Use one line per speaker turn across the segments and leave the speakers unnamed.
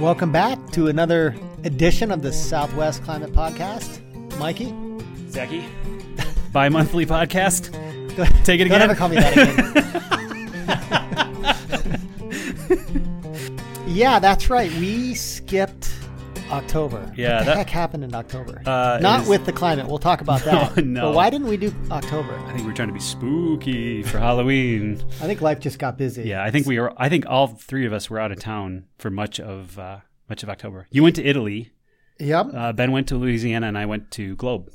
Welcome back to another edition of the Southwest Climate Podcast. Mikey,
Zachy, bi-monthly podcast.
go,
Take it again.
don't ever call me that again. yeah, that's right. We skipped October.
Yeah,
what the
that-
heck happened in October?
Uh,
Not
was-
with the climate. We'll talk about that.
No, no.
But why didn't we do October?
I think we're trying to be spooky for Halloween.
I think life just got busy.
Yeah, I think we were. I think all three of us were out of town for much of uh, much of October. You went to Italy.
Yep.
Uh, ben went to Louisiana, and I went to Globe.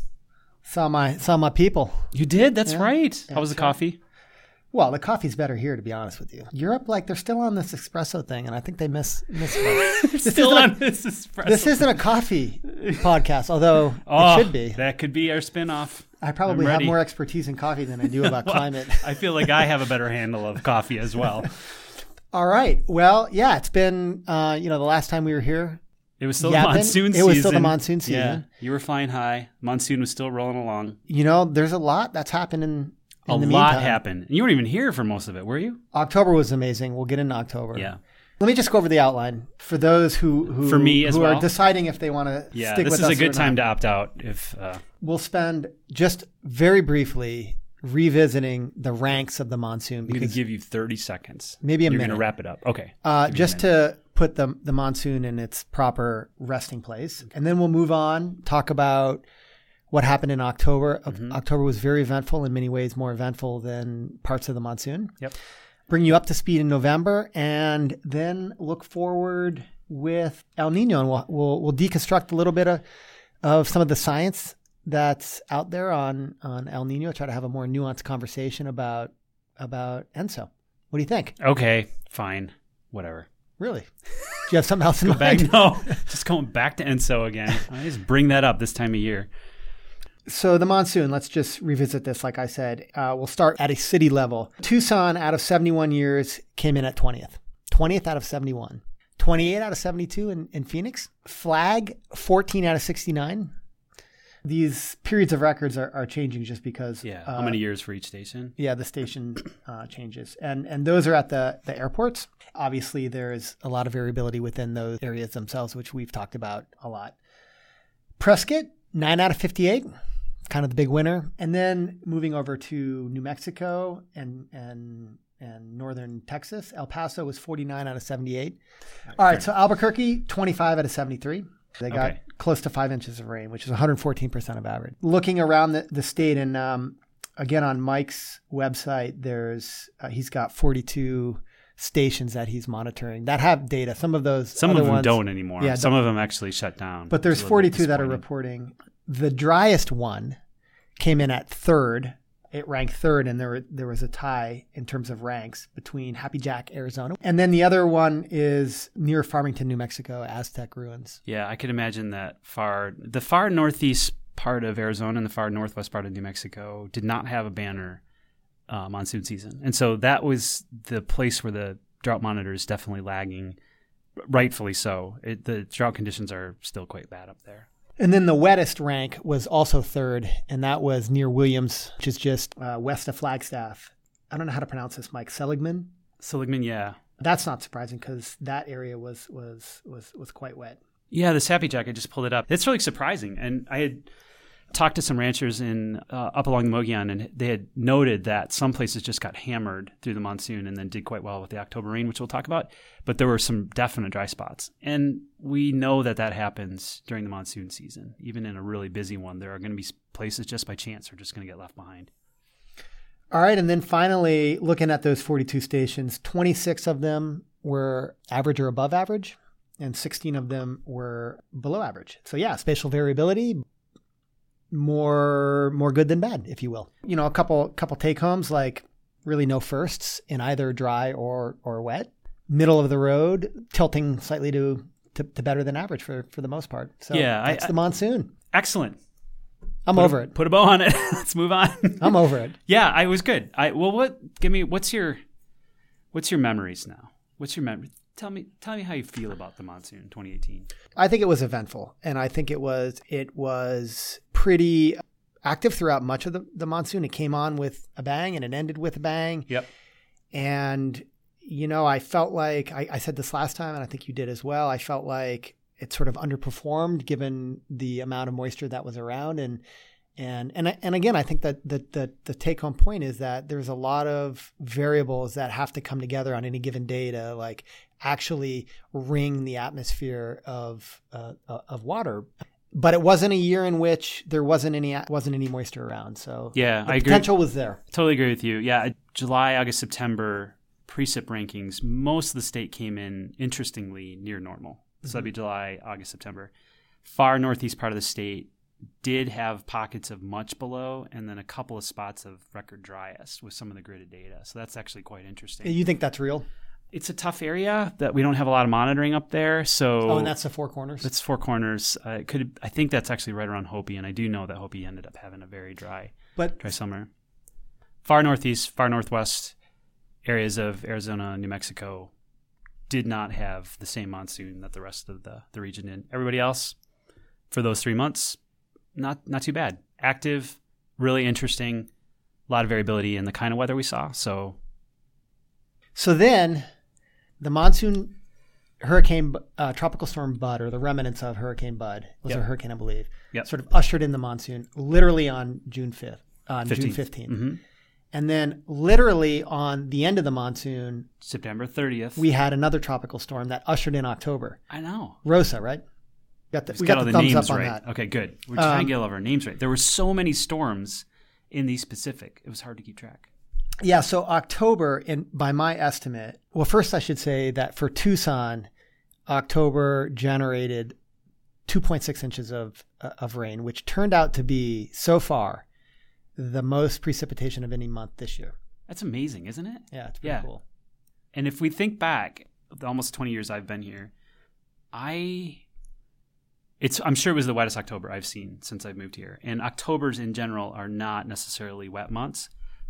Saw my saw my people.
You did. That's
Yeah,
right. How was the coffee?
Well, the coffee's better here, to be honest with you. Europe, like they're still on this espresso thing, and I think they miss miss. it.
Still
isn't a-
on this espresso.
this isn't a coffee podcast, although
Oh,
it should be.
That could be our spin-off.
I probably have more expertise in coffee than I do about climate.
I feel like I have a better handle of coffee as well.
All right. Well, yeah, it's been uh, you know the last time we were here.
It was still
Yapping.
the monsoon
It
season.
was still the monsoon season.
Yeah, you were flying high. Monsoon was still rolling along.
You know, there's a lot that's happened in, in
a lot
meantime.
happened. You weren't even here for most of it, were you?
October was amazing. We'll get into October.
Yeah.
Let me just go over the outline for those who who
For me as
who
well.
are deciding if they want to
Yeah,
stick with us.
this is a good time to opt out. If uh,
We'll spend just very briefly revisiting the ranks of the monsoon
I'm going to give you 30 seconds,
maybe a
you're
minute.
going to wrap it up. Okay.
Uh,
Give me a
just to put the the monsoon in its proper resting place, and then we'll move on. Talk about what happened in October.
Mm-hmm.
October was very eventful in many ways, more eventful than parts of the monsoon.
Yep.
Bring you up to speed in November, and then look forward with El Nino, and we'll we'll, we'll deconstruct a little bit of of some of the science that's out there on on El Nino. Try to have a more nuanced conversation about about Enso. What do you think?
Okay, fine. Whatever.
Really? Do you have something else in
the
Back,
no, just going back to Enso again. I just bring that up this time of year.
So the monsoon, let's just revisit this. Like I said, uh, we'll start at a city level. Tucson, out of 71 years, came in at 20th. 20th out of 71. 28 out of 72 in, in Phoenix. Flag, 14 out of 69. These periods of records are, are changing just because
Yeah.
uh,
How many years for each station?
yeah the station uh, changes and and those are at the the airports obviously there's a lot of variability within those areas themselves which we've talked about a lot prescott 9 out of 58 kind of the big winner and then moving over to new mexico and and and northern texas el paso was 49 out of 78 all right so albuquerque 25 out of 73 they got
Okay.
close to five inches of rain, which is 114% of average. Looking around the, the state, and um, again on Mike's website, there's uh, he's got 42 stations that he's monitoring that have data. Some of those,
Some of them
ones,
don't anymore.
Yeah,
Some of them actually shut down.
but there's
It's a little bit
42 that are reporting. The driest one came in at third. It ranked third, and there there was a tie in terms of ranks between Happy Jack, Arizona, and then the other one is near Farmington, New Mexico, Aztec ruins.
Yeah, I could imagine that far the far northeast part of Arizona and the far northwest part of New Mexico did not have a banner uh, monsoon season, and so that was the place where the drought monitor is definitely lagging, rightfully so. It, the drought conditions are still quite bad up there.
And then the wettest rank was also third, and that was near Williams, which is just uh, west of Flagstaff. I don't know how to pronounce this, Mike Seligman.
Seligman, yeah,
That's not surprising because that area was was was was quite wet.
Yeah, the Sappy Jack. I just pulled it up. It's really surprising, and I had talked to some ranchers in uh, up along the Mogollon, and they had noted that some places just got hammered through the monsoon and then did quite well with the October rain, which we'll talk about. But there were some definite dry spots, and we know that that happens during the monsoon season. Even in a really busy one, there are going to be places just by chance are just going to get left behind.
All right, and then finally, looking at those 42 stations, 26 of them were average or above average, and 16 of them were below average. So yeah, spatial variability, more more good than bad, if you will. You know, a couple couple take homes like really no firsts in either dry or or wet. Middle of the road, tilting slightly to to, to better than average for for the most part. So
Yeah, I-
that's the monsoon.
Excellent.
I'm
Put a-
over it.
Put a bow on it. Let's move on.
I'm over it.
Yeah, I was good. I well, what? Give me what's your what's your memories now? What's your memory? Tell me, tell me how you feel about the monsoon 2018.
I think it was eventful, and I think it was it was pretty active throughout much of the, the monsoon. It came on with a bang, and it ended with a bang.
Yep.
And you know, I felt like I, I said this last time, and I think you did as well. I felt like it sort of underperformed given the amount of moisture that was around, and and and and again, I think that the the, the take home point is that there's a lot of variables that have to come together on any given day to like actually wring the atmosphere of uh, of water but it wasn't a year in which there wasn't any wasn't any moisture around. So
yeah,
the
I
potential
agree.
was there.
Totally agree with you. Yeah, July, August, September precip rankings. Most of the state came in interestingly near normal. Mm-hmm. So that'd be mm-hmm. July, August, September. Far northeast part of the state did have pockets of much below, and then a couple of spots of record driest with some of the gridded data. So that's actually quite interesting.
You think that's real?
It's a tough area that we don't have a lot of monitoring up there. So
oh, and that's the Four Corners.
That's Four Corners. Uh, it could I think that's actually right around Hopi, and I do know that Hopi ended up having a very dry,
but
dry summer. Far northeast, far northwest areas of Arizona, New Mexico did not have the same monsoon that the rest of the the region did. Everybody else, for those three months, not not too bad. Active, really interesting. A lot of variability in the kind of weather we saw. So
so then the monsoon hurricane uh, tropical storm bud or the remnants of hurricane bud was yep. a hurricane i believe
yep.
sort of ushered in the monsoon literally on june 5th on 15th. june 15th
mm-hmm.
and then literally on the end of the monsoon
september 30th
we had another tropical storm that ushered in october
i know
rosa right got the,
we
got, got
the,
thumbs
names
up
right.
that
okay good we're trying um, to get all of our names right there were so many storms in the pacific it was hard to keep track
yeah, so October, in by my estimate, well, first I should say that for Tucson, October generated 2.6 inches of uh, of rain, which turned out to be so far the most precipitation of any month this year.
That's amazing, isn't it?
Yeah, it's pretty yeah. cool.
And if we think back, the almost 20 years I've been here, I it's I'm sure it was the wettest October I've seen since I've moved here. And Octobers in general are not necessarily wet months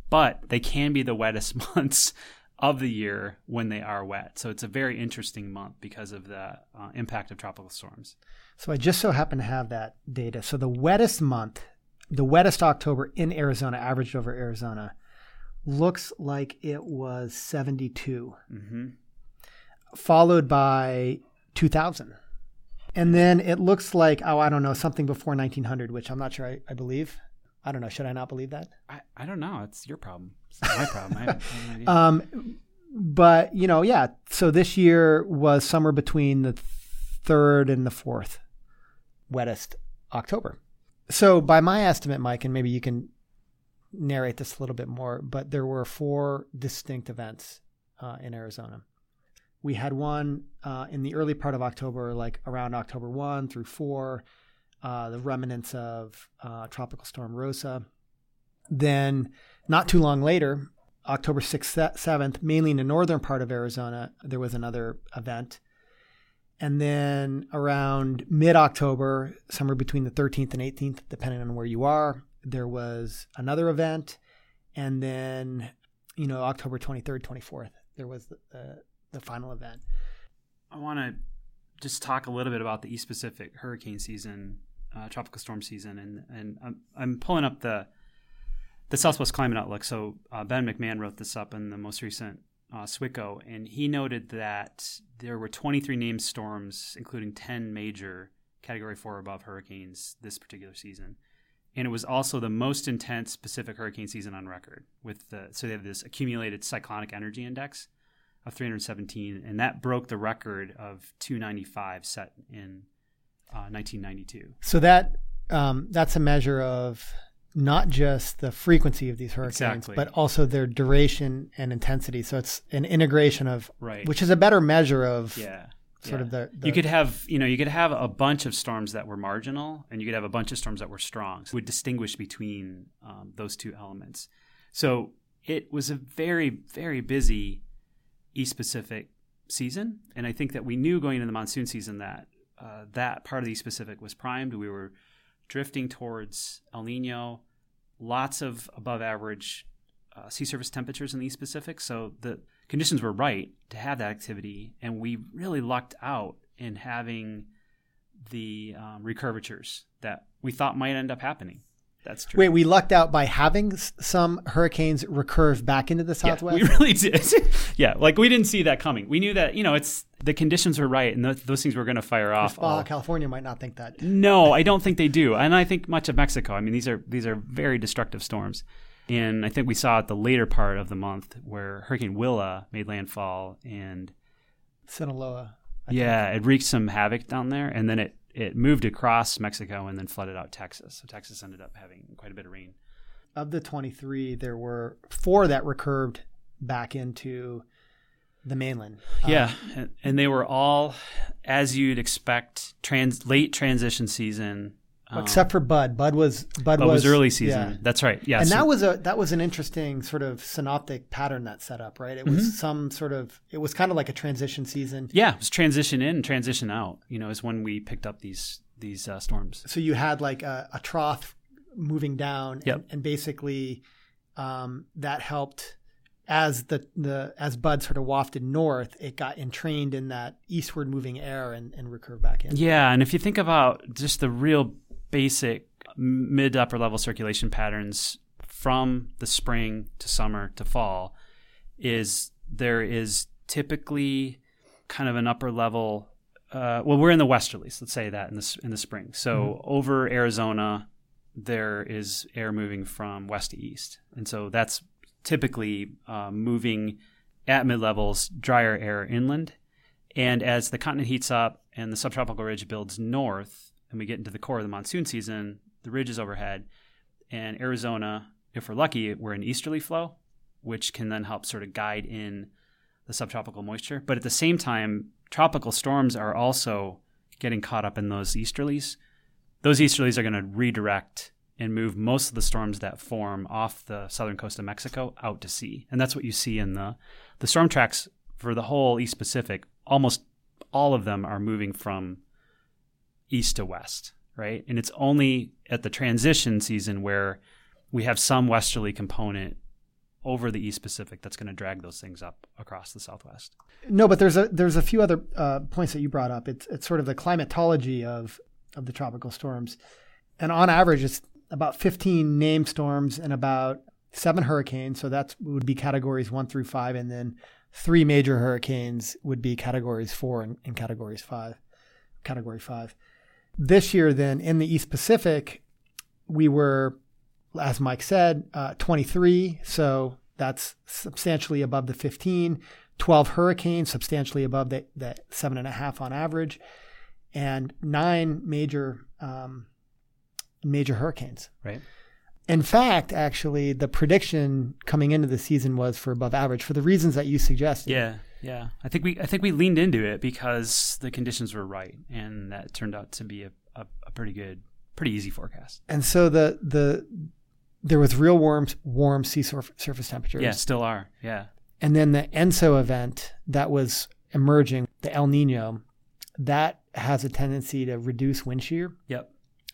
but they can be the wettest months of the year when they are wet. So it's a very interesting month because of the uh, impact of tropical storms.
So I just so happen to have that data. So the wettest month, the wettest October in Arizona, averaged over Arizona, looks like it was 72,
mm-hmm.
followed by 2000. And then it looks like, oh, I don't know, something before 1900, which I'm not sure I, I believe. I don't know. Should I not believe that?
I, I don't know. It's your problem. It's not my problem. I
have, no um, but you know, yeah. So this year was somewhere between the third and the fourth wettest October. So by my estimate, Mike, and maybe you can narrate this a little bit more, but there were four distinct events uh, in Arizona. We had one uh, in the early part of October, like around October 1 through 4 uh, the remnants of uh, Tropical Storm Rosa. Then, not too long later, October 6th, 7th, mainly in the northern part of Arizona, there was another event. And then around mid October, somewhere between the 13th and 18th, depending on where you are, there was another event. And then, you know, October 23rd, 24th, there was the, the, the final event.
I want to just talk a little bit about the East Pacific hurricane season uh, tropical storm season, and and I'm, I'm, pulling up the the Southwest Climate Outlook. So uh, Ben McMahan wrote this up in the most recent uh, SWICO, and he noted that there were 23 named storms, including 10 major Category 4 above hurricanes this particular season. And it was also the most intense Pacific hurricane season on record. With the, so they have this accumulated cyclonic energy index of 317, and that broke the record of 295 set in 1992. Uh,
so that um, that's a measure of not just the frequency of these hurricanes,
exactly.
but also their duration and intensity. So it's an integration of,
right.
which is a better measure of,
yeah,
sort
yeah.
of the, the,
You could have, you know, you could have a bunch of storms that were marginal, and you could have a bunch of storms that were strong. So it would distinguish between um, those two elements. So it was a very, very busy East Pacific season, and I think that we knew going into the monsoon season that uh, that part of the East Pacific was primed. We were drifting towards El Nino, lots of above average uh, sea surface temperatures in the East Pacific. So the conditions were right to have that activity, and we really lucked out in having the um, recurvatures that we thought might end up happening. That's true.
Wait, we lucked out by having some hurricanes recurve back into the
Yeah,
southwest.
we really did. yeah, like we didn't see that coming. We knew that you know it's the conditions were right, and th- those things were going to fire off.
Baja
all-
California might not think that.
No, I don't think they do, and I think much of Mexico. I mean, these are these are very destructive storms, and I think we saw at the later part of the month where Hurricane Willa made landfall, and
Sinaloa. I
yeah, it wreaked some havoc down there, and then it it moved across Mexico and then flooded out Texas. So Texas ended up having quite a bit of rain.
Of the 23, there were four that recurved back into the mainland.
Yeah,
Um,
and, and they were all, as you'd expect, trans late transition season. Um,
except for Bud. Bud was Bud,
but it was early
yeah.
season. That's right. Yeah,
and
so-
that was a that was an interesting sort of synoptic pattern that set up, right? It was
Mm-hmm.
some sort of it was kind of like a transition season.
yeah, it was transition in, transition out. You know, is when we picked up these these uh, storms.
So you had like a, a trough moving down,
Yep.
and, and basically um, that helped as the the as Bud sort of wafted north, it got entrained in that eastward moving air and, and recurved back in.
Yeah, and if you think about just the real basic mid to upper level circulation patterns from the spring to summer to fall, is there is typically kind of an upper level. Uh, well, we're in the westerlies. Let's say that in the in the spring. So over Arizona, there is air moving from west to east, and so that's typically uh, moving at mid levels, drier air inland. And as the continent heats up and the subtropical ridge builds north, and we get into the core of the monsoon season, the ridge is overhead. And Arizona, if we're lucky, we're in easterly flow, which can then help sort of guide in the subtropical moisture. But at the same time, tropical storms are also getting caught up in those easterlies. Those easterlies are going to redirect and move most of the storms that form off the southern coast of Mexico out to sea. And that's what you see in the the storm tracks for the whole East Pacific. Almost all of them are moving from east to west, right? And it's only at the transition season where we have some westerly component over the East Pacific that's going to drag those things up across the Southwest.
No, but there's a there's a few other uh, points that you brought up. It's it's sort of the climatology of of the tropical storms, and on average, it's about 15 named storms and about seven hurricanes. So that would be categories one through five, and then three major hurricanes would be categories four and, and categories five, category five. This year, then in the East Pacific, we were, as Mike said, uh, 23. So that's substantially above the 15. 12 hurricanes, substantially above that, that seven and a half on average, and nine major um, major hurricanes.
Right.
In fact, actually, the prediction coming into the season was for above average for the reasons that you suggested.
Yeah, yeah. I think we I think we leaned into it because the conditions were right, and that turned out to be a, a, a pretty good, pretty easy forecast.
And so the the there was real warm warm sea surf, surface temperatures.
Yeah, still are. Yeah.
And then the ENSO event that was emerging, the El Nino, that has a tendency to reduce wind shear.
Yep.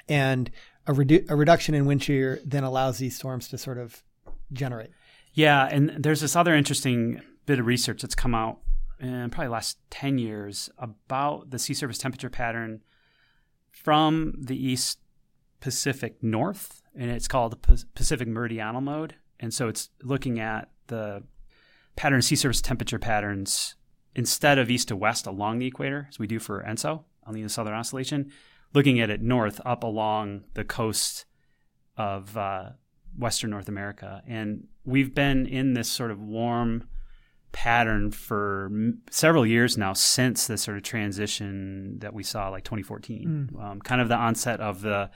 And a, redu- a reduction in wind shear then allows these storms to sort of generate.
Yeah, and there's this other interesting bit of research that's come out in probably the last 10 years about the sea surface temperature pattern from the East Pacific North, and it's called the Pacific Meridional Mode. And so it's looking at the pattern sea surface temperature patterns instead of east to west along the equator, as we do for ENSO, on the Southern Oscillation, looking at it north up along the coast of uh, Western North America. And we've been in this sort of warm pattern for m- several years now since the sort of transition that we saw like 2014 um, kind of the onset of the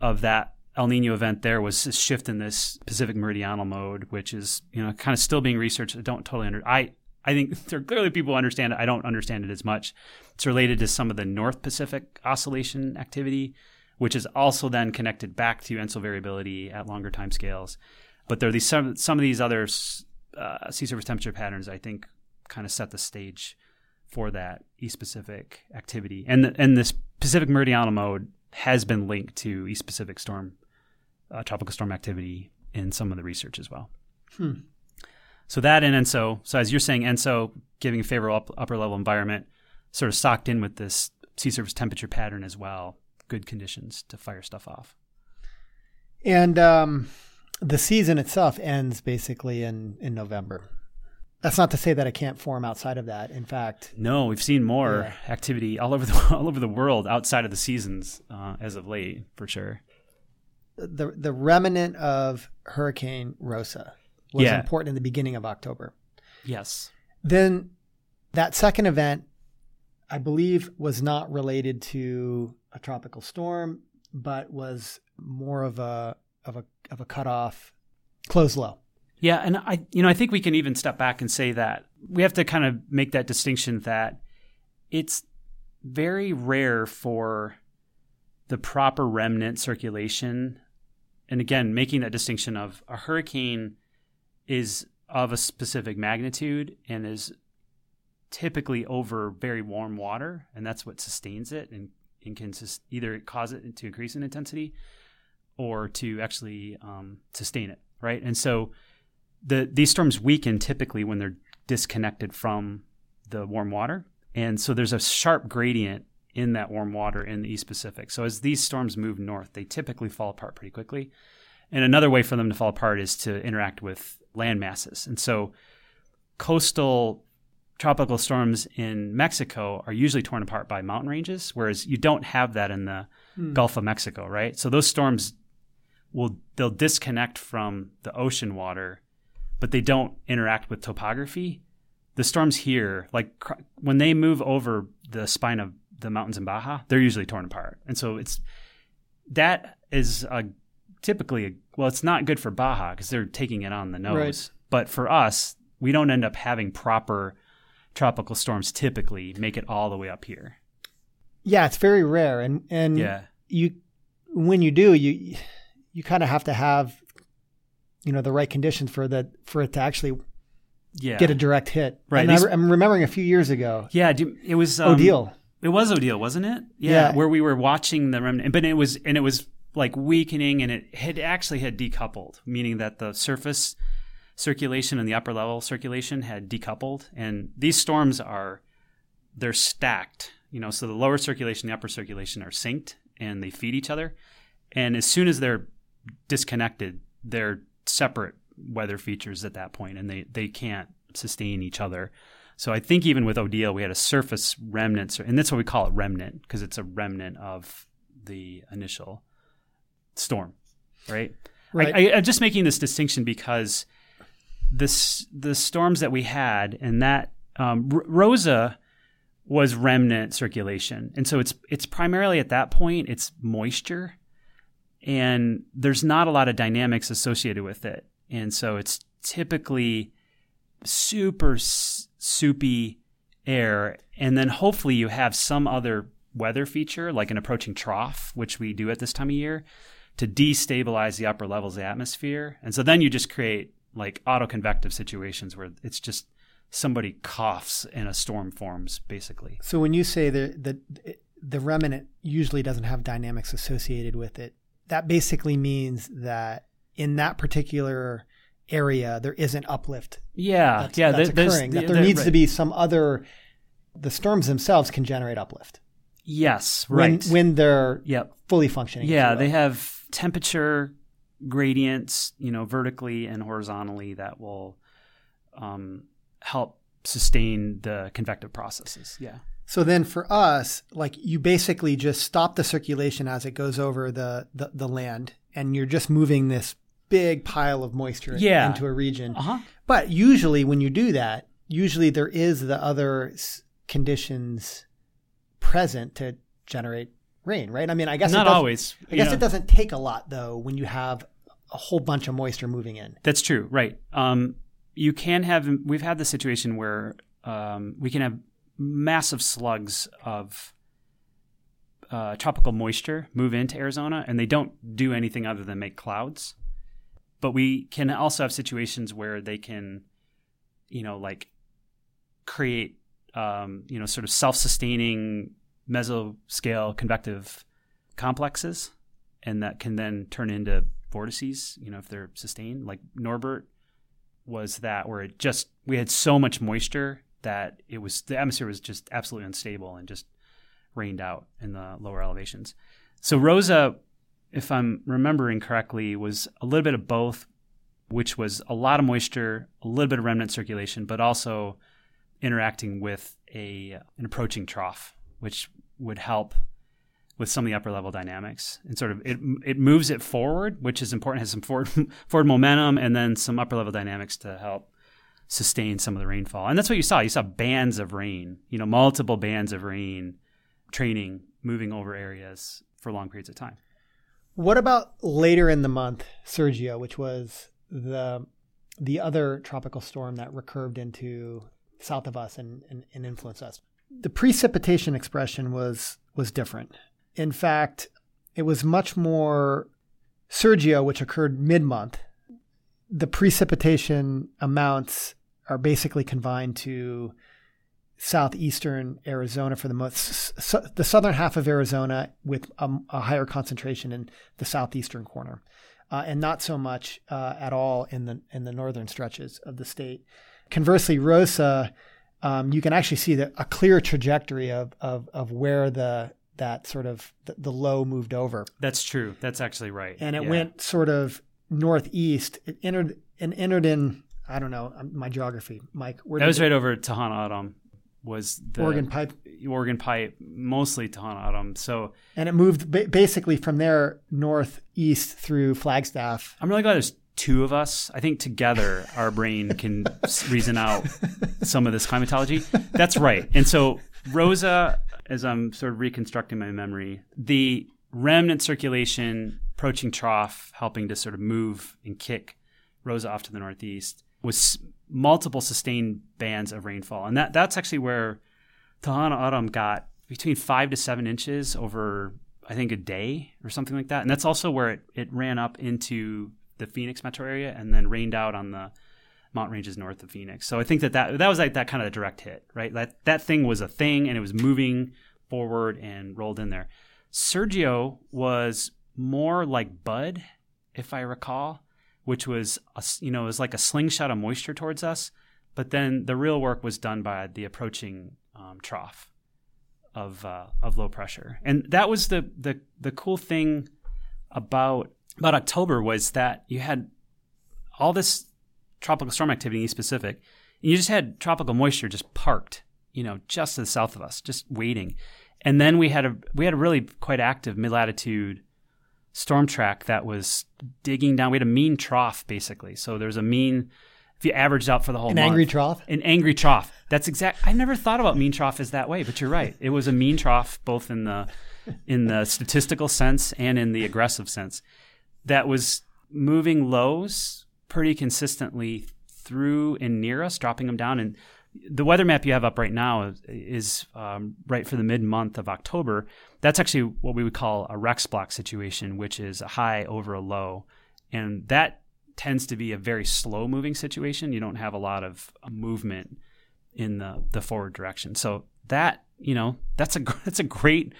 of that El Nino event there was a shift in this Pacific meridional mode which is you know kind of still being researched. I don't totally under I I think there are clearly people understand it. I don't understand it as much. It's related to some of the North Pacific oscillation activity which is also then connected back to ENSO variability at longer time scales but there are these some some of these other uh, sea surface temperature patterns, I think, kind of set the stage for that East Pacific activity. And and this Pacific meridional mode has been linked to East Pacific storm, uh, tropical storm activity in some of the research as well.
Hmm.
So that and ENSO. So as you're saying, ENSO giving a favorable up, upper level environment, sort of socked in with this sea surface temperature pattern as well. Good conditions to fire stuff off.
And um, the season itself ends basically in, in November. That's not to say that it can't form outside of that. In fact,
No, we've seen more
Yeah.
activity all over the all over the world outside of the seasons uh, as of late, for sure.
the the remnant of Hurricane Rosa was
Yeah.
important in the beginning of October.
Yes.
Then that second event, I believe, was not related to a tropical storm, but was more of a of a of a cutoff, close low.
Yeah, and I you know, I think we can even step back and say that we have to kind of make that distinction that it's very rare for the proper remnant circulation. And again, making that distinction of a hurricane is of a specific magnitude and is typically over very warm water, and that's what sustains it and, and can sus- either cause it to increase in intensity or to actually um, sustain it, right? And so the these storms weaken typically when they're disconnected from the warm water, and so there's a sharp gradient in that warm water in the East Pacific. So as these storms move north, they typically fall apart pretty quickly. And another way for them to fall apart is to interact with land masses. And so coastal tropical storms in Mexico are usually torn apart by mountain ranges, whereas you don't have that in the Gulf of Mexico, right? So those storms will they'll disconnect from the ocean water, but they don't interact with topography. The storms here, like cr- when they move over the spine of the mountains in Baja, they're usually torn apart, and so it's that is a, typically a, well, it's not good for Baja because they're taking it on the nose.
Right.
But for us, we don't end up having proper tropical storms. Typically, make it all the way up here.
Yeah, it's very rare, and and
Yeah,
you when you do you you kind of have to have you know the right conditions for that for it to actually
yeah,
get a direct hit.
Right,
And I
these-
re- I'm remembering a few years ago,
yeah. It was um,
Odile.
It was Odile, wasn't it? Yeah,
Yeah.
where we were watching the remnant, but it was and it was like weakening, and it had actually had decoupled, meaning that the surface circulation and the upper level circulation had decoupled, and these storms are they're stacked, you know, so the lower circulation, the upper circulation are synced, and they feed each other, and as soon as they're disconnected, they're separate weather features at that point, and they they can't sustain each other. So I think even with Odile, we had a surface remnant, and that's what we call it remnant because it's a remnant of the initial storm, right?
Right.
I, I, I'm just making this distinction because this the storms that we had and that um, R- Rosa was remnant circulation, and so it's it's primarily at that point it's moisture, and there's not a lot of dynamics associated with it, and so it's typically super soupy air, and then hopefully you have some other weather feature like an approaching trough, which we do at this time of year, to destabilize the upper levels of the atmosphere, and so then you just create like autoconvective situations where it's just somebody coughs and a storm forms, basically.
So when you say the the remnant usually doesn't have dynamics associated with it, that basically means that in that particular area there isn't uplift
Yeah,
that's,
yeah,
that's
there-
occurring. That there
there-
needs to be some other. The storms themselves can generate uplift
Yes,
when
right.
when they're
yep.
fully functioning.
Yeah, they have temperature gradients, you know, vertically and horizontally that will um, help sustain the convective processes. Yeah.
So then for us, like you basically just stop the circulation as it goes over the, the, the land and you're just moving this big pile of moisture
Yeah.
into a region.
Uh huh.
But usually when you do that, usually there is the other conditions present to generate rain, right? I mean, I guess it
Not
doesn't-
always.
I guess
know.
it doesn't take a lot though when you have a whole bunch of moisture moving in.
That's true, right? Um, you can have. We've had the situation where um, we can have massive slugs of uh, tropical moisture move into Arizona, and they don't do anything other than make clouds. But we can also have situations where they can, you know, like create, um, you know, sort of self-sustaining mesoscale convective complexes, and that can then turn into vortices, you know, if they're sustained. Like Norbert was that where it just we had so much moisture that it was the atmosphere was just absolutely unstable and just rained out in the lower elevations. So Rosa if I'm remembering correctly, was a little bit of both, which was a lot of moisture, a little bit of remnant circulation, but also interacting with a an approaching trough, which would help with some of the upper level dynamics and sort of it it moves it forward, which is important. Has some forward forward momentum and then some upper level dynamics to help sustain some of the rainfall. And that's what you saw. You saw bands of rain, you know, multiple bands of rain training moving over areas for long periods of time.
What about later in the month, Sergio, which was the the other tropical storm that recurved into south of us and, and, and influenced us? The precipitation expression was was different. In fact, it was much more Sergio, which occurred mid month. The precipitation amounts are basically confined to southeastern Arizona for the most, the southern half of Arizona with a, a higher concentration in the southeastern corner, uh, and not so much uh, at all in the in the northern stretches of the state. Conversely, Rosa, um, you can actually see the, a clear trajectory of, of of where the that sort of the, the low moved over.
That's true. That's actually right.
And it yeah. went sort of northeast. It entered and entered in. I don't know um, my geography, Mike.
Where that was it, right over Tohono O'odham was the
Organ Pipe.
Organ Pipe, mostly Tohono O'odham. So
and it moved ba- basically from there northeast through Flagstaff.
I'm really glad there's two of us. I think together our brain can reason out some of this climatology. That's right. And so Rosa, as I'm sort of reconstructing my memory, the remnant circulation approaching trough, helping to sort of move and kick Rosa off to the northeast, was multiple sustained bands of rainfall. And that that's actually where Tohono O'odham got between five to seven inches over, I think, a day or something like that. And that's also where it, it ran up into the Phoenix metro area and then rained out on the mountain ranges north of Phoenix. So I think that that, that was like that kind of a direct hit, right? That, that thing was a thing and it was moving forward and rolled in there. Sergio was more like Bud, if I recall which was a, you know it was like a slingshot of moisture towards us. But then the real work was done by the approaching um, trough of uh, of low pressure, and that was the the the cool thing about about October was that you had all this tropical storm activity in East Pacific, and you just had tropical moisture just parked, you know, just to the south of us, just waiting. And then we had a we had a really quite active mid latitude storm track that was digging down. We had a mean trough basically. So there's a mean if you averaged out for the whole
an
month,
angry trough.
An angry trough. That's exact. I never thought about mean trough as that way, but you're right. It was a mean trough both in the in the statistical sense and in the aggressive sense. That was moving lows pretty consistently through and near us, dropping them down and the weather map you have up right now is, is um, right for the mid month of October. That's actually what we would call a Rex block situation, which is a high over a low. And that tends to be a very slow moving situation. You don't have a lot of uh, movement in the, the forward direction. So that, you know, that's a, that's a great,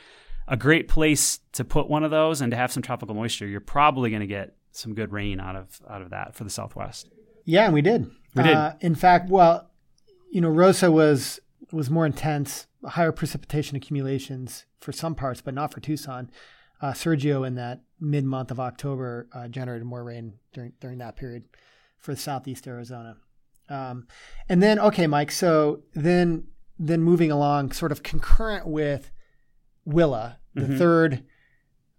a great place to put one of those and to have some tropical moisture. You're probably going to get some good rain out of, out of that for the Southwest.
Yeah, and we did.
We did. Uh,
in fact, well, you know, Rosa was was more intense, higher precipitation accumulations for some parts, but not for Tucson. Uh, Sergio in that mid month of October uh, generated more rain during during that period for southeast Arizona. Um, and then, okay, Mike. So then, then moving along, sort of concurrent with Willa, the mm-hmm. third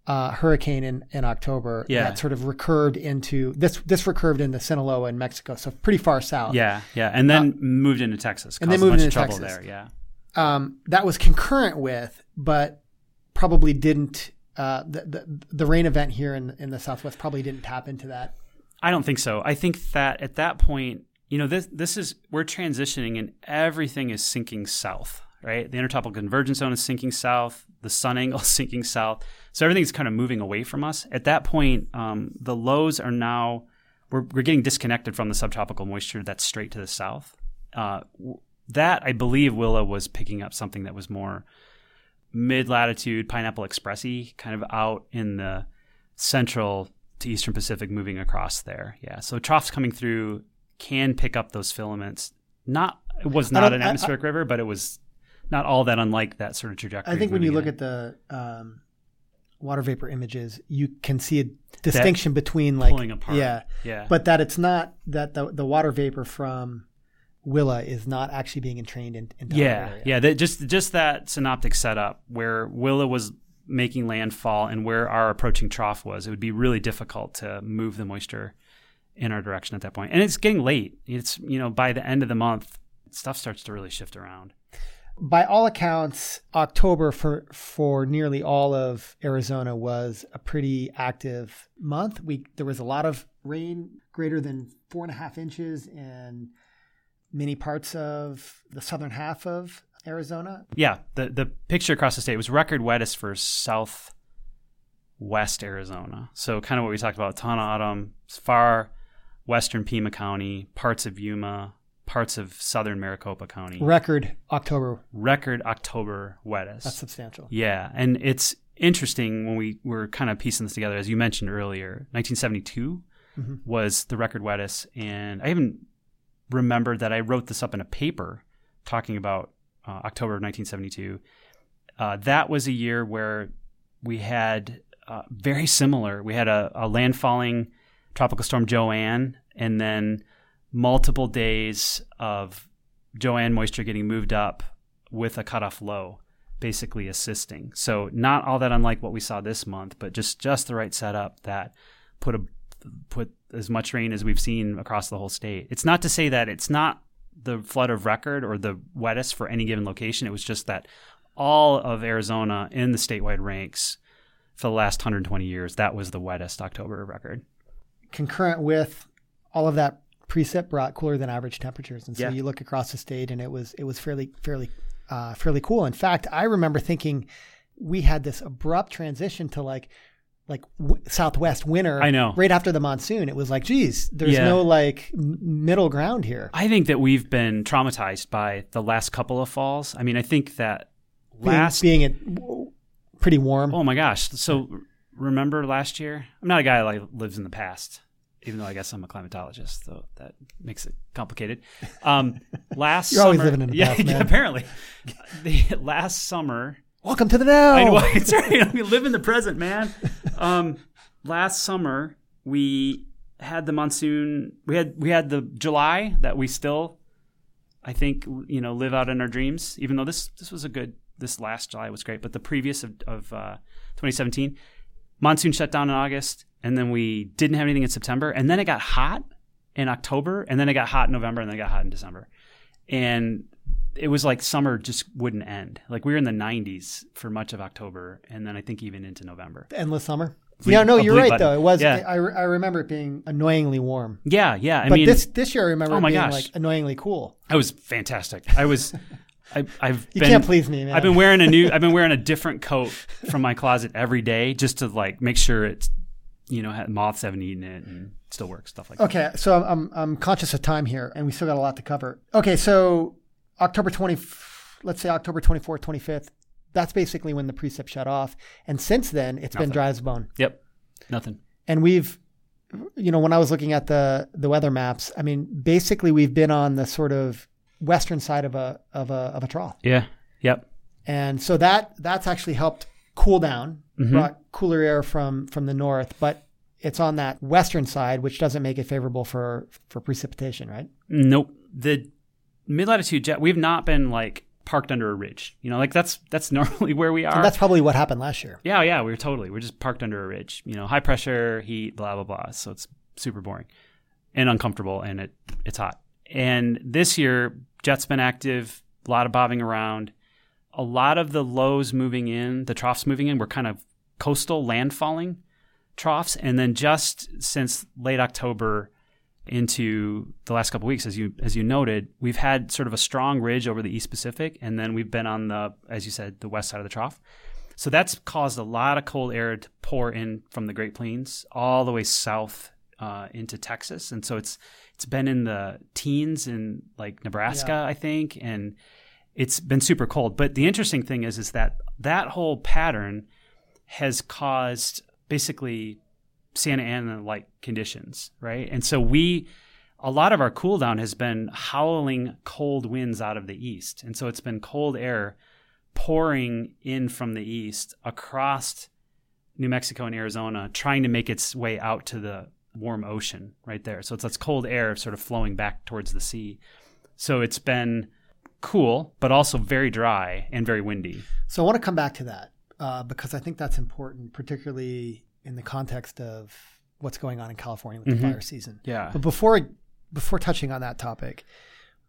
uh, hurricane in, in October
yeah.
that sort of recurved into this this recurved into Sinaloa in Mexico, so pretty far south.
Yeah, yeah, and then uh, moved into Texas.
And then moved into
trouble
Texas.
there. Yeah,
um, that was concurrent with, but probably didn't. Uh, the, the the rain event here in in the Southwest probably didn't tap into that.
I don't think so. I think that at that point, you know, this this is we're transitioning and everything is sinking south right? The intertropical convergence zone is sinking south, the sun angle sinking south. So everything's kind of moving away from us. At that point, um, the lows are now, we're, we're getting disconnected from the subtropical moisture that's straight to the south. Uh, that, I believe, Willa was picking up something that was more mid latitude, Pineapple Expressy, kind of out in the central to eastern Pacific, moving across there. Yeah. So troughs coming through can pick up those filaments. Not, it was not an atmospheric I, I, river, but it was not all that unlike that sort of trajectory.
I think when you look at the um, water vapor images, you can see a distinction between like
pulling apart.
yeah,
Yeah.
but that it's not that the the water vapor from Willa is not actually being entrained in, into
yeah,
area.
yeah. That, just just that synoptic setup where Willa was making landfall and where our approaching trough was, it would be really difficult to move the moisture in our direction at that point. And it's getting late. It's you know by the end of the month, stuff starts to really shift around.
By all accounts, October for for nearly all of Arizona was a pretty active month. We there was a lot of rain, greater than four and a half inches in many parts of the southern half of Arizona.
Yeah, the the picture across the state was record wettest for southwest Arizona. So kind of what we talked about, ton autumn, far western Pima County, parts of Yuma, parts of southern Maricopa County.
Record October.
Record October wettest.
That's substantial.
Yeah, and it's interesting when we were kind of piecing this together, as you mentioned earlier. 1972
Mhm.
was the record wettest, and I even remembered that I wrote this up in a paper talking about uh, October of 1972. Uh, that was a year where we had uh, very similar. We had a, a landfalling tropical storm Joanne, and then multiple days of Joanne moisture getting moved up with a cutoff low, basically assisting. So not all that unlike what we saw this month, but just just the right setup that put a put as much rain as we've seen across the whole state. It's not to say that it's not the flood of record or the wettest for any given location. It was just that all of Arizona in the statewide ranks for the last 120 years, that was the wettest October record.
Concurrent with all of that precip brought cooler than average temperatures, and so
Yeah.
you look across the state, and it was it was fairly fairly uh, fairly cool. In fact, I remember thinking we had this abrupt transition to like like w- southwest winter.
I know.
right after the monsoon. It was like, geez, there's
Yeah.
no like m- middle ground here.
I think that we've been traumatized by the last couple of falls. I mean, I think that last
being, it w- pretty warm.
Oh my gosh! So remember last year? I'm not a guy that like, lives in the past, even though I guess I'm a climatologist, so that makes it complicated. Um, last
You're always living in the
yeah,
past,
yeah, apparently. The last summer,
Welcome to the now.
I know it's right. We live in the present, man. Um, last summer we had the monsoon. We had we had the July that we still, I think, you know, live out in our dreams. Even though this this was a good this last July was great, but the previous of, of uh, 2017, monsoon shut down in August, and then we didn't have anything in September, and then it got hot in October, and then it got hot in November, and then it got hot in December, and it was like summer just wouldn't end. Like we were in the 90s for much of October, and then I think even into November.
Endless summer. Yeah, no, you're right
button.
though. It was.
Yeah.
I, I remember it being annoyingly warm.
Yeah, yeah. I
but
mean,
this this year I remember
Oh
it
my
being
gosh.
like annoyingly cool.
I was fantastic. I was. I, I've
You
been,
can't please me, man.
I've been wearing a new. I've been wearing a different coat from my closet every day just to like make sure it's, you know, moths haven't eaten it and mm-hmm. still works stuff like that.
Okay, so I'm I'm conscious of time here, and we still got a lot to cover. Okay, so October twenty, let's say October twenty fourth, twenty fifth. That's basically when the precip shut off, and since then it's been dry as bone.
Yep. Nothing.
And we've, you know, when I was looking at the the weather maps, I mean, basically we've been on the sort of western side of a of a of a trough,
Yeah. Yep.
and so that that's actually helped cool down,
Mhm.
brought cooler air from from the north, but it's on that western side, which doesn't make it favorable for for precipitation, right?
Nope. The mid latitude jet. We've not been like parked under a ridge. You know, like that's that's normally where we are.
And that's probably what happened last year.
Yeah, yeah, we were totally. We're just parked under a ridge. You know, high pressure, heat, blah blah blah. So it's super boring and uncomfortable, and it it's hot. And this year, jet's been active, a lot of bobbing around. A lot of the lows moving in, the troughs moving in, were kind of coastal landfalling troughs. And then just since late October into the last couple weeks, as you as you noted, we've had sort of a strong ridge over the East Pacific, and then we've been on the, as you said, the west side of the trough. So that's caused a lot of cold air to pour in from the Great Plains all the way south uh, into Texas, and so it's it's been in the teens in like Nebraska,
Yeah.
I think, and it's been super cold. But the interesting thing is, is that that whole pattern has caused basically Santa Ana like conditions, right? And so we, a lot of our cool down has been howling cold winds out of the east, and so it's been cold air pouring in from the east across New Mexico and Arizona, trying to make its way out to the warm ocean right there. So it's that's cold air sort of flowing back towards the sea. So it's been cool, but also very dry and very windy.
So I want to come back to that uh, because I think that's important, particularly in the context of what's going on in California with
Mm-hmm.
the fire season.
Yeah.
But before before touching on that topic,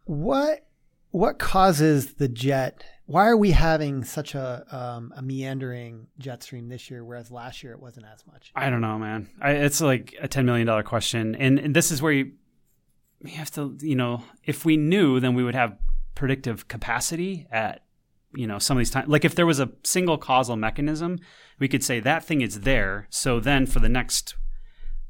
what what causes the jet? Why are we having such a um, a meandering jet stream this year, whereas last year it wasn't as much?
I don't know, man. I, it's like a ten million dollar question, and, and this is where you, we have to, you know, if we knew, then we would have predictive capacity at, you know, some of these times. Like if there was a single causal mechanism, we could say that thing is there. So then for the next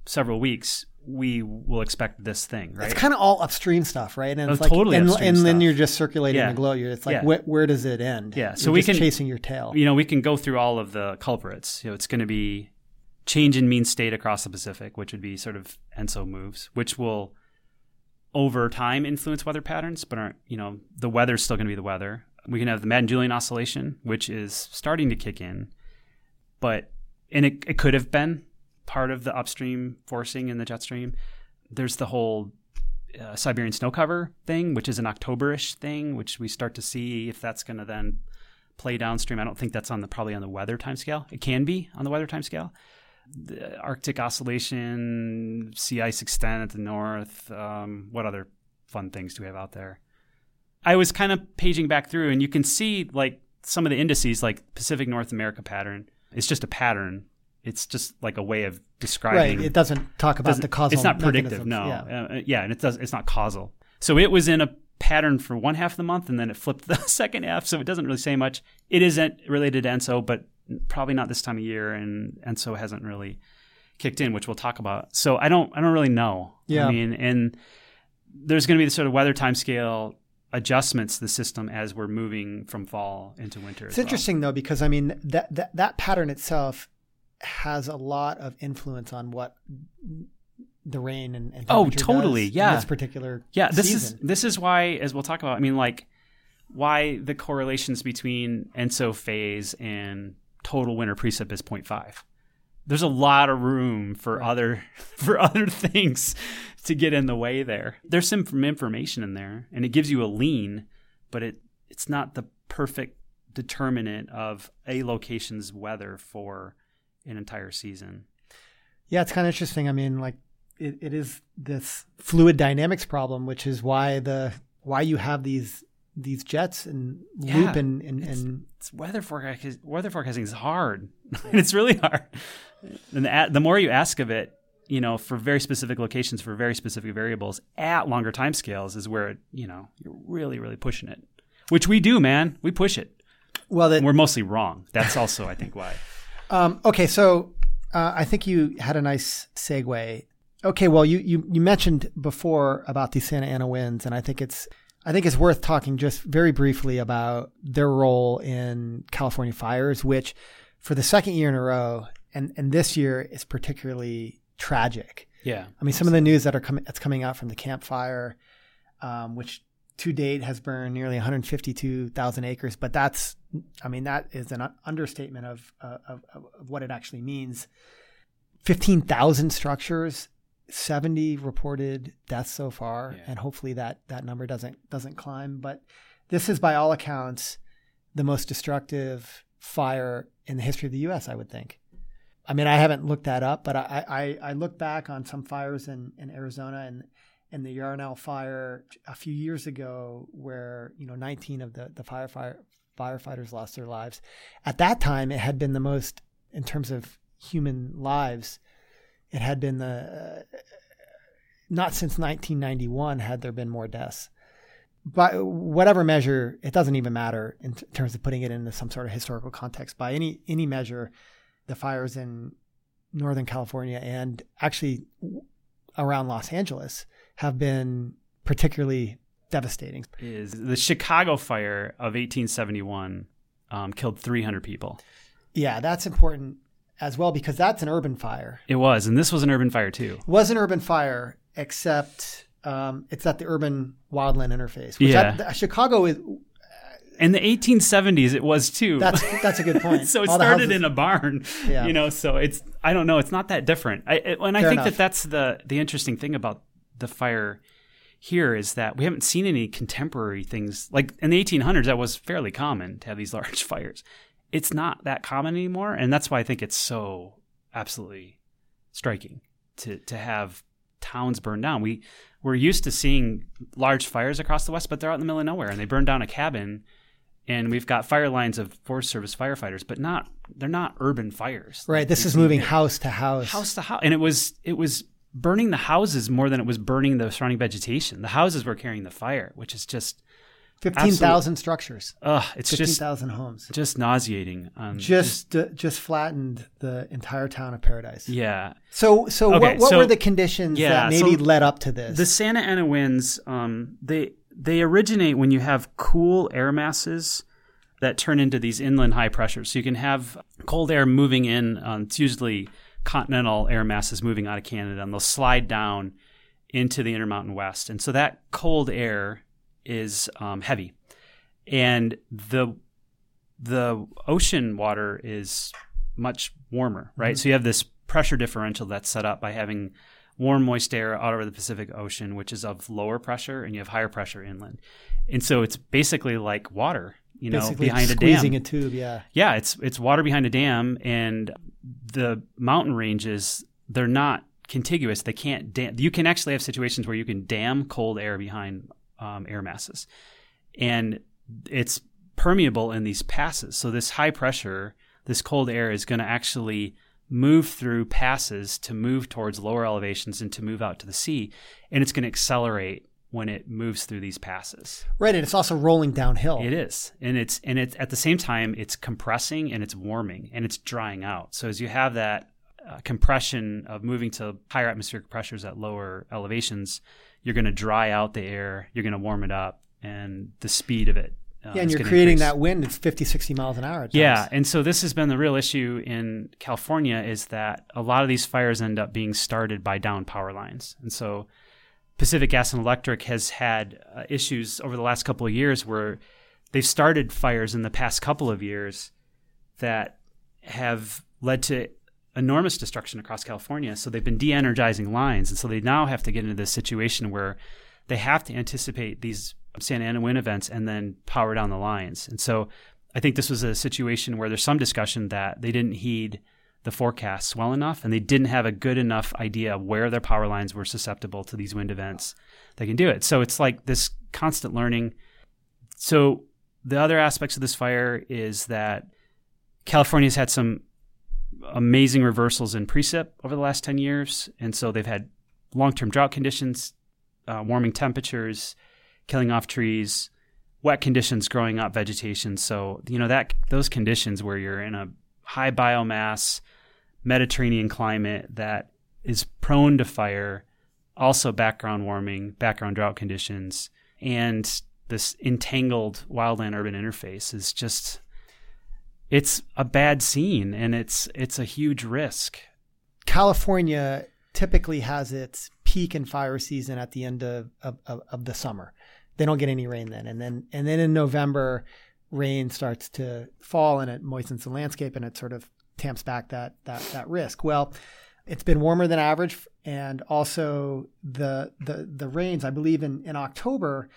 several weeks, we will expect this thing, right?
It's kind of all upstream stuff, right? And
Oh,
like,
totally
and, and then you're just circulating
Yeah.
the glow. You're, it's like,
Yeah.
wh- where does it end?
Yeah, so
You're
we
just
can-
chasing your tail.
you know, we can go through all of the culprits. You know, it's going to be change in mean state across the Pacific, which would be sort of ENSO moves, which will over time influence weather patterns, but aren't, you know, the weather's still going to be the weather. We can have the Madden Julian oscillation, which is starting to kick in, but, and it, it could have been part of the upstream forcing in the jet stream. There's the whole uh, Siberian snow cover thing, which is an Octoberish thing, which we start to see if that's going to then play downstream. I don't think that's on the probably on the weather timescale. It can be on the weather timescale. The Arctic oscillation, sea ice extent at the north. Um, what other fun things do we have out there? I was kind of paging back through, and you can see like some of the indices, like Pacific North America pattern. It's just a pattern. It's just like a way of describing
right. It doesn't talk about
doesn't-
the causal.
It's not predictive. No.
Yeah.
Uh, yeah, and it does. It's not causal. So it was in a pattern for one half of the month, and then it flipped the second half. So it doesn't really say much. It isn't related to ENSO, but probably not this time of year, and ENSO hasn't really kicked in, which we'll talk about. So I don't. I don't really know.
Yeah.
I mean, and there's going to be the sort of weather time scale adjustments to the system as we're moving from fall into winter.
It's interesting though because I mean that, that that pattern itself has a lot of influence on what the rain and, and
Oh, totally, yeah.
this particular
Yeah, this
season.
is this is why, as we'll talk about. I mean, like why the correlations between ENSO phase and total winter precip is 0.5. There's a lot of room for other for other things to get in the way there. There's some information in there, and it gives you a lean, but it it's not the perfect determinant of a location's weather for an entire season.
Yeah, it's kind of interesting. I mean, like it, it is this fluid dynamics problem, which is why the why you have these these jets and
Yeah,
loop and and,
it's-
and
it's weather forecasting. Weather forecasting is hard. it's really hard. And the, the more you ask of it, you know, for very specific locations, for very specific variables at longer timescales, is where it, you know you're really, really pushing it. Which we do, man. We push it.
well, that
We're mostly wrong. That's also, I think, why.
Um, okay, so uh, I think you had a nice segue. Okay, well, you, you you mentioned before about the Santa Ana winds, and I think it's I think it's worth talking just very briefly about their role in California fires, which for the second year in a row, and and this year is particularly tragic.
Yeah.
I mean, some of the news that are coming that's coming out from the Camp Fire, um, which to date has burned nearly 152,000 acres, but that's, I mean, that is an understatement of, uh, of, of of what it actually means. 15,000 structures, 70 reported deaths so far,
Yeah.
and hopefully that that number doesn't doesn't climb. But this is, by all accounts, the most destructive fire in the history of the U.S. I would think. I mean, I haven't looked that up, but I, I, I look back on some fires in, in Arizona and and the Yarnell fire a few years ago, where you know 19 of the the firefighter firefighters lost their lives. At that time, it had been the most in terms of human lives. It had been the uh, not since 1991 had there been more deaths. By whatever measure, it doesn't even matter in t- terms of putting it into some sort of historical context. By any any measure, the fires in Northern California and actually around Los Angeles have been particularly devastating.
Is the Chicago fire of 1871 um, killed 300 people?
Yeah, that's important as well because that's an urban fire.
It was, and this was an urban fire too.
It was an urban fire, except um, it's at the urban wildland interface. Which
Yeah.
I- Chicago is
In the 1870s, it was too.
That's that's a good point.
so it
All
started
houses-
in a barn,
Yeah.
you know. So it's I don't know. It's not that different. I, it, and I
Fair
think
enough.
that that's the the interesting thing about the fire here is that we haven't seen any contemporary things like in the 1800s. That was fairly common to have these large fires. It's not that common anymore, and that's why I think it's so absolutely striking to to have towns burned down. We we're used to seeing large fires across the west, but they're out in the middle of nowhere, and they burn down a cabin and we've got fire lines of Forest Service firefighters, but not they're not urban fires.
right. This is moving house to house.
house to house, and it was it was burning the houses more than it was burning the surrounding vegetation. The houses were carrying the fire, which is just
Fifteen thousand structures.
ugh, it's
Fifteen
just
thousand homes.
just nauseating. Um,
Just uh, just flattened the entire town of Paradise.
yeah,
So so
Okay,
what, what
so-
were the conditions
yeah,
that maybe
so
led up to this?
the Santa Ana winds um, they they originate when you have cool air masses that turn into these inland high pressures. So you can have cold air moving in. Um, it's usually continental air masses moving out of Canada, and they'll slide down into the Intermountain West. And so that cold air is um, heavy, and the the ocean water is much warmer, right? So you have this pressure differential that's set up by having warm, moist air out over the Pacific Ocean, which is of lower pressure, and you have higher pressure inland. And so it's basically like water, you know,
Basically
behind a
squeezing
dam.
a tube. Yeah.
Yeah, it's it's water behind a dam, and the mountain ranges they're not contiguous. They can't dam. You can actually have situations where you can dam cold air behind um, air masses, and it's permeable in these passes. So this high pressure, this cold air is going to actually move through passes to move towards lower elevations and to move out to the sea, and it's going to accelerate when it moves through these passes.
Right, and it's also rolling downhill.
It is, and it's and it's at the same time it's compressing and it's warming and it's drying out. So as you have that uh, compression of moving to higher atmospheric pressures at lower elevations, you're going to dry out the air, you're going to warm it up, and the speed of it. Uh,
Yeah, and you're creating
increase.
that wind. It's 50, 60 miles an hour.
Yeah, and so this has been the real issue in California is that a lot of these fires end up being started by down power lines, and so Pacific Gas and Electric has had uh, issues over the last couple of years where they've started fires in the past couple of years that have led to enormous destruction across California. So they've been de-energizing lines, and so they now have to get into this situation where they have to anticipate these Santa Ana wind events and then power down the lines. And so I think this was a situation where there's some discussion that they didn't heed the forecasts well enough and they didn't have a good enough idea where their power lines were susceptible to these wind events They can do it. So it's like this constant learning. So the other aspects of this fire is that California's had some amazing reversals in precip over the last 10 years. And so they've had long term drought conditions, uh, warming temperatures, killing off trees, wet conditions growing up vegetation. So, you know, that those conditions where you're in a high biomass Mediterranean climate that is prone to fire, also background warming, background drought conditions, and this entangled wildland urban interface is just it's a bad scene and it's it's a huge risk.
California typically has its peak in fire season at the end of, of, of, the summer. They don't get any rain then, and then and then in November, rain starts to fall and it moistens the landscape and it sort of tamps back that that that risk. Well, it's been warmer than average, and also the the the rains. I believe in in October,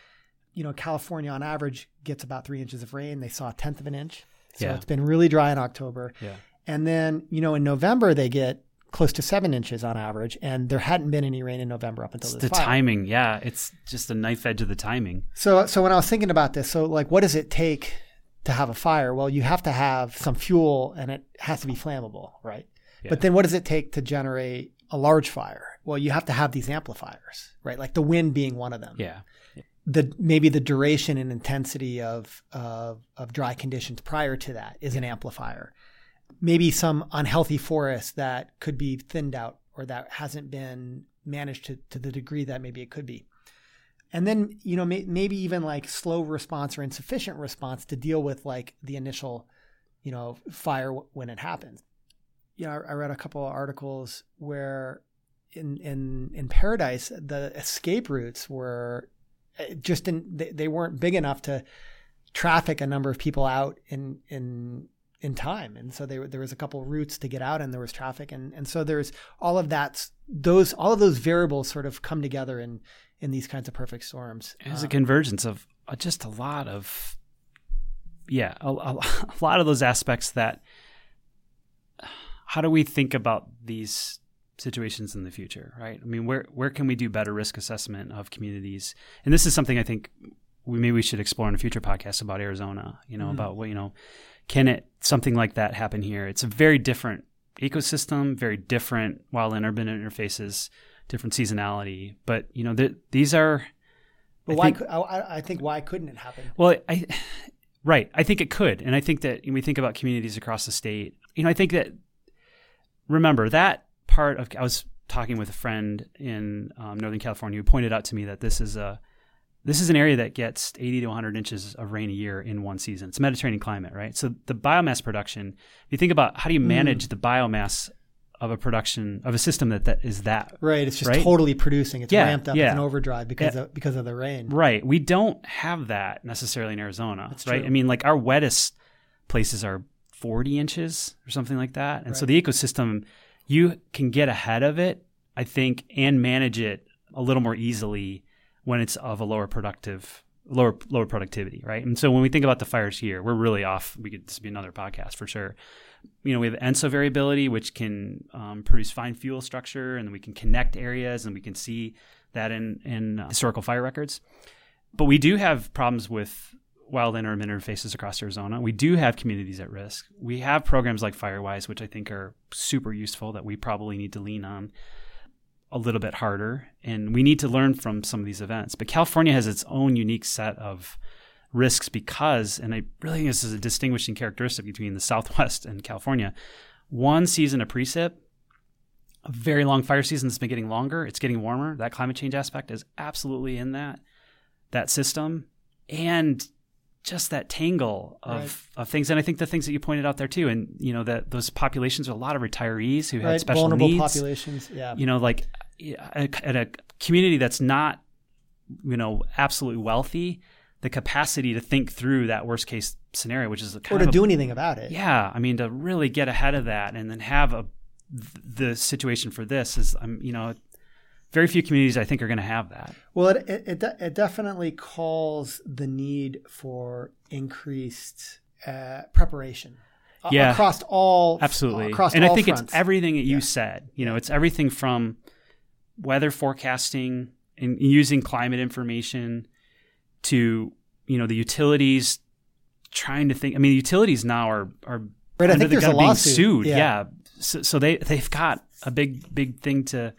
you know, California on average gets about three inches of rain. They saw a tenth of an inch, so
Yeah.
it's been really dry in October.
Yeah.
And then, you know, in November they get close to seven inches on average, and there hadn't been any rain in November up until
It's
this
the
fire.
timing, yeah. It's just a knife edge of the timing.
So, so when I was thinking about this, so like, what does it take to have a fire? Well, you have to have some fuel, and it has to be flammable, right?
Yeah.
But then, what does it take to generate a large fire? Well, you have to have these amplifiers, right? Like the wind being one of them.
Yeah.
The maybe the duration and intensity of of, of dry conditions prior to that is an amplifier. Maybe some unhealthy forest that could be thinned out or that hasn't been managed to, to the degree that maybe it could be. And then you know may, maybe even like slow response or insufficient response to deal with like the initial you know fire w- when it happens. You know I, I read a couple of articles where in in in paradise the escape routes were just in they, they weren't big enough to traffic a number of people out in in in time. And so there, there was a couple routes to get out and there was traffic. And, and so there's all of that those all of those variables sort of come together in in these kinds of perfect storms.
It's um, a convergence of uh, just a lot of yeah a, a, a lot of those aspects that how do we think about these situations in the future right i mean where where can we do better risk assessment of communities and this is something i think we maybe we should explore in a future podcast about arizona you know mm. about what you know can it something like that happen here? It's a very different ecosystem, very different wildland urban interfaces, different seasonality. But you know, th- these are.
But I why? Think, I, I think why couldn't it happen?
Well, I. Right. I think it could. And I think that when we think about communities across the state, you know, I think that, remember, that part of, I was talking with a friend in um, Northern California who pointed out to me that this is a, this is an area that gets 80 to 100 inches of rain a year in one season. It's Mediterranean climate, right? So the biomass production, if you think about how do you hmm. manage mm. the biomass of a production of a system that, that is that
right it's just right? totally producing it's yeah, ramped up yeah. it's an overdrive because yeah. of because of the rain
right we don't have that necessarily in arizona That's right true. i mean like our wettest places are 40 inches or something like that and right. so the ecosystem you can get ahead of it i think and manage it a little more easily when it's of a lower productive lower lower productivity, right? And so when we think about the fires here, we're really off. We could this be another podcast for sure. You know, we have ENSO variability, which can um, produce fine fuel structure, and we can connect areas, and we can see that in in uh, historical fire records. But we do have problems with wildland urban interfaces across Arizona. We do have communities at risk. We have programs like FireWise, which I think are super useful that we probably need to lean on a little bit harder and we need to learn from some of these events. But California has its own unique set of risks because, and I really think this is a distinguishing characteristic between the Southwest and California. One season of precip, a very long fire season that's been getting longer. It's getting warmer. That climate change aspect is absolutely in that that system, and just that tangle of, right. of things. And I think the things that you pointed out there too, and you know that those populations are a lot of retirees who right. had special
Vulnerable
needs.
populations. Yeah.
You know, like at a community that's not, you know, absolutely wealthy, the capacity to think through that worst case scenario, which is
a or to do anything about it.
Yeah, I mean, to really get ahead of that and then have a the situation for this is, um, you know, very few communities I think are going to have that.
Well, it, it, it definitely calls the need for increased uh, preparation.
Yeah,
across all
absolutely,
across
and
I
think
fronts.
it's everything that you yeah. said. You know, it's everything from weather forecasting and using climate information to you know the utilities trying to think. I mean, utilities now are are
right. I think
the
there's a
being sued. Yeah, yeah. So, so, they they've got a big big thing to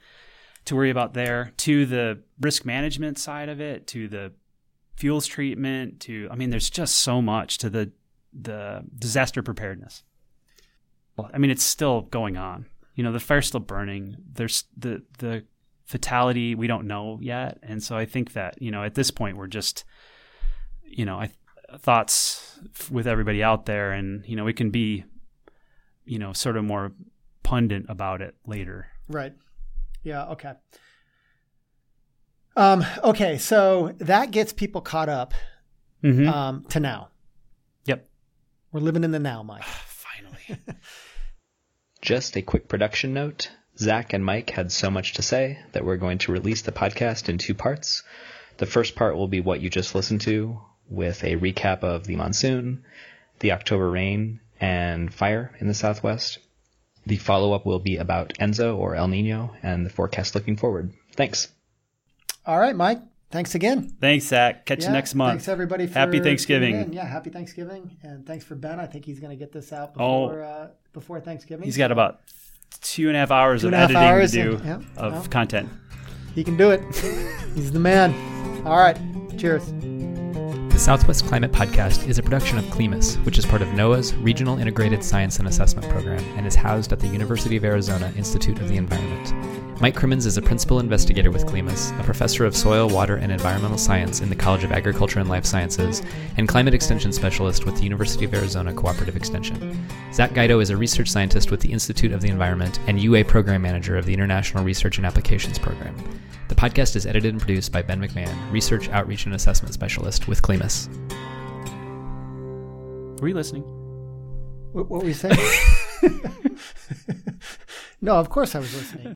to worry about there. To the risk management side of it, to the fuels treatment, to I mean, there's just so much to the the disaster preparedness. Well, I mean, it's still going on. You know, the fire's still burning. There's the the fatality we don't know yet and so i think that you know at this point we're just you know I, thoughts with everybody out there and you know we can be you know sort of more pundit about it later
right yeah okay um okay so that gets people caught up mm-hmm. um to now
yep
we're living in the now mike
finally
just a quick production note Zach and Mike had so much to say that we're going to release the podcast in two parts. The first part will be what you just listened to, with a recap of the monsoon, the October rain, and fire in the Southwest. The follow up will be about ENSO or El Nino and the forecast looking forward. Thanks.
All right, Mike. Thanks again.
Thanks, Zach. Catch yeah, you next month.
Thanks, everybody.
happy Thanksgiving.
Yeah, happy Thanksgiving. And thanks for Ben. I think he's going to get this out before, oh, uh, before Thanksgiving.
He's got about two and a half hours two of editing hours to do and, yeah, of well, content.
He can do it. He's the man. All right. Cheers.
The Southwest Climate Podcast is a production of CLIMAS, which is part of NOAA's Regional Integrated Science and Assessment Program and is housed at the University of Arizona Institute of the Environment. Mike Crimmins is a principal investigator with CLIMAS, a professor of soil, water, and environmental science in the College of Agriculture and Life Sciences, and climate extension specialist with the University of Arizona Cooperative Extension. Zach Guido is a research scientist with the Institute of the Environment and UA program manager of the International Research and Applications Program. The podcast is edited and produced by Ben McMahan, research, outreach, and assessment specialist with CLIMAS.
Were you listening?
What, what were you saying? no, of course I was listening.